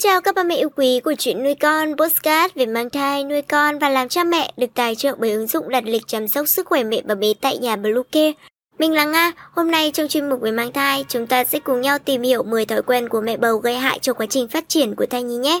chào các bà mẹ yêu quý của chuyện nuôi con, postcard về mang thai, nuôi con và làm cha mẹ được tài trợ bởi ứng dụng đặt lịch chăm sóc sức khỏe mẹ và bé tại nhà Bluecare. Mình là Nga, hôm nay trong chuyên mục về mang thai, chúng ta sẽ cùng nhau tìm hiểu 10 thói quen của mẹ bầu gây hại cho quá trình phát triển của thai nhi nhé.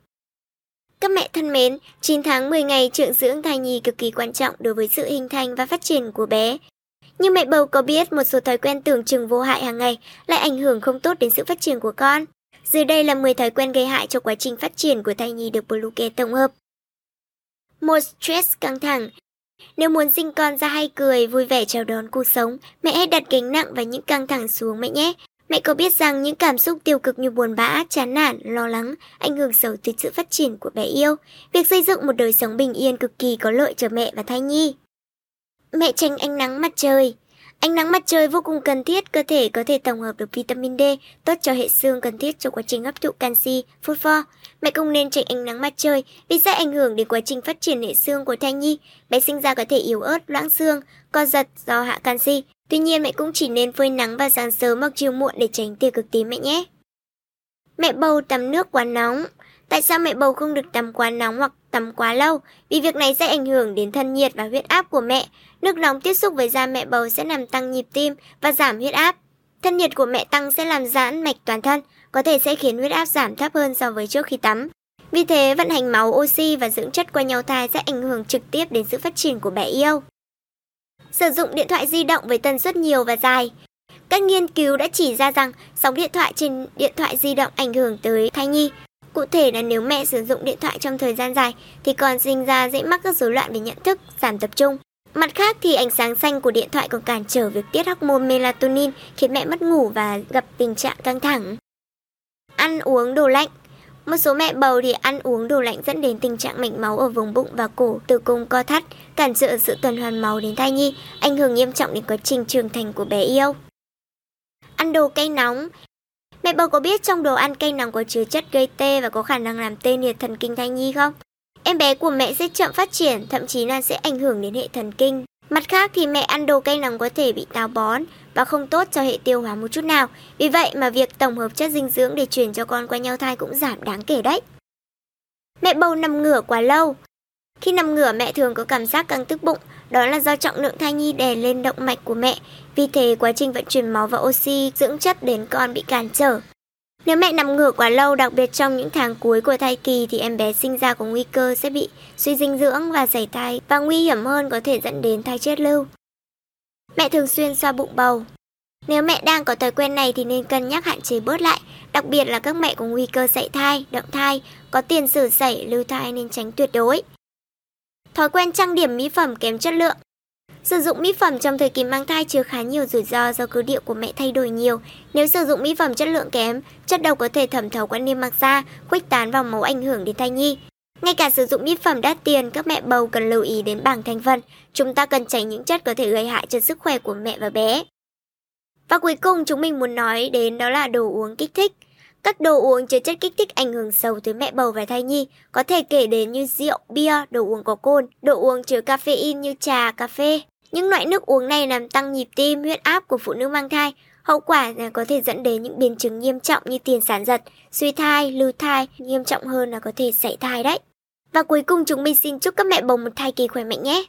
Các mẹ thân mến, 9 tháng 10 ngày trưởng dưỡng thai nhi cực kỳ quan trọng đối với sự hình thành và phát triển của bé. Nhưng mẹ bầu có biết một số thói quen tưởng chừng vô hại hàng ngày lại ảnh hưởng không tốt đến sự phát triển của con? Dưới đây là 10 thói quen gây hại cho quá trình phát triển của thai nhi được Bluecare tổng hợp. Một stress căng thẳng. Nếu muốn sinh con ra hay cười, vui vẻ chào đón cuộc sống, mẹ hãy đặt gánh nặng và những căng thẳng xuống mẹ nhé. Mẹ có biết rằng những cảm xúc tiêu cực như buồn bã, chán nản, lo lắng ảnh hưởng xấu tới sự phát triển của bé yêu. Việc xây dựng một đời sống bình yên cực kỳ có lợi cho mẹ và thai nhi. Mẹ tránh ánh nắng mặt trời. Ánh nắng mặt trời vô cùng cần thiết, cơ thể có thể tổng hợp được vitamin D, tốt cho hệ xương cần thiết cho quá trình hấp thụ canxi, phosphor. Mẹ không nên tránh ánh nắng mặt trời vì sẽ ảnh hưởng đến quá trình phát triển hệ xương của thai nhi. Bé sinh ra có thể yếu ớt, loãng xương, co giật do hạ canxi. Tuy nhiên mẹ cũng chỉ nên phơi nắng vào sáng sớm hoặc chiều muộn để tránh tia cực tím mẹ nhé. Mẹ bầu tắm nước quá nóng. Tại sao mẹ bầu không được tắm quá nóng hoặc tắm quá lâu? Vì việc này sẽ ảnh hưởng đến thân nhiệt và huyết áp của mẹ. Nước nóng tiếp xúc với da mẹ bầu sẽ làm tăng nhịp tim và giảm huyết áp. Thân nhiệt của mẹ tăng sẽ làm giãn mạch toàn thân, có thể sẽ khiến huyết áp giảm thấp hơn so với trước khi tắm. Vì thế, vận hành máu, oxy và dưỡng chất qua nhau thai sẽ ảnh hưởng trực tiếp đến sự phát triển của bé yêu. Sử dụng điện thoại di động với tần suất nhiều và dài. Các nghiên cứu đã chỉ ra rằng sóng điện thoại trên điện thoại di động ảnh hưởng tới thai nhi. Cụ thể là nếu mẹ sử dụng điện thoại trong thời gian dài thì còn sinh ra dễ mắc các rối loạn về nhận thức, giảm tập trung. Mặt khác thì ánh sáng xanh của điện thoại còn cản trở việc tiết hormone melatonin khiến mẹ mất ngủ và gặp tình trạng căng thẳng. Ăn uống đồ lạnh một số mẹ bầu thì ăn uống đồ lạnh dẫn đến tình trạng mạch máu ở vùng bụng và cổ, tử cung co thắt, cản trở sự tuần hoàn máu đến thai nhi, ảnh hưởng nghiêm trọng đến quá trình trưởng thành của bé yêu. Ăn đồ cay nóng Mẹ bầu có biết trong đồ ăn cay nóng có chứa chất gây tê và có khả năng làm tê liệt thần kinh thai nhi không? Em bé của mẹ sẽ chậm phát triển, thậm chí là sẽ ảnh hưởng đến hệ thần kinh. Mặt khác thì mẹ ăn đồ cay nóng có thể bị táo bón và không tốt cho hệ tiêu hóa một chút nào. Vì vậy mà việc tổng hợp chất dinh dưỡng để truyền cho con qua nhau thai cũng giảm đáng kể đấy. Mẹ bầu nằm ngửa quá lâu. Khi nằm ngửa mẹ thường có cảm giác căng tức bụng, đó là do trọng lượng thai nhi đè lên động mạch của mẹ. Vì thế quá trình vận chuyển máu và oxy dưỡng chất đến con bị cản trở. Nếu mẹ nằm ngửa quá lâu, đặc biệt trong những tháng cuối của thai kỳ thì em bé sinh ra có nguy cơ sẽ bị suy dinh dưỡng và sảy thai và nguy hiểm hơn có thể dẫn đến thai chết lưu. Mẹ thường xuyên xoa bụng bầu. Nếu mẹ đang có thói quen này thì nên cân nhắc hạn chế bớt lại, đặc biệt là các mẹ có nguy cơ sảy thai, động thai, có tiền sử sảy, lưu thai nên tránh tuyệt đối. Thói quen trang điểm mỹ phẩm kém chất lượng Sử dụng mỹ phẩm trong thời kỳ mang thai chứa khá nhiều rủi ro do cơ địa của mẹ thay đổi nhiều. Nếu sử dụng mỹ phẩm chất lượng kém, chất độc có thể thẩm thấu qua niêm mạc da, khuếch tán vào máu ảnh hưởng đến thai nhi. Ngay cả sử dụng mỹ phẩm đắt tiền, các mẹ bầu cần lưu ý đến bảng thành phần. Chúng ta cần tránh những chất có thể gây hại cho sức khỏe của mẹ và bé. Và cuối cùng chúng mình muốn nói đến đó là đồ uống kích thích. Các đồ uống chứa chất kích thích ảnh hưởng sâu tới mẹ bầu và thai nhi, có thể kể đến như rượu, bia, đồ uống có cồn, đồ uống chứa caffeine như trà, cà phê. Những loại nước uống này làm tăng nhịp tim, huyết áp của phụ nữ mang thai. Hậu quả là có thể dẫn đến những biến chứng nghiêm trọng như tiền sản giật, suy thai, lưu thai, nghiêm trọng hơn là có thể sảy thai đấy. Và cuối cùng chúng mình xin chúc các mẹ bầu một thai kỳ khỏe mạnh nhé.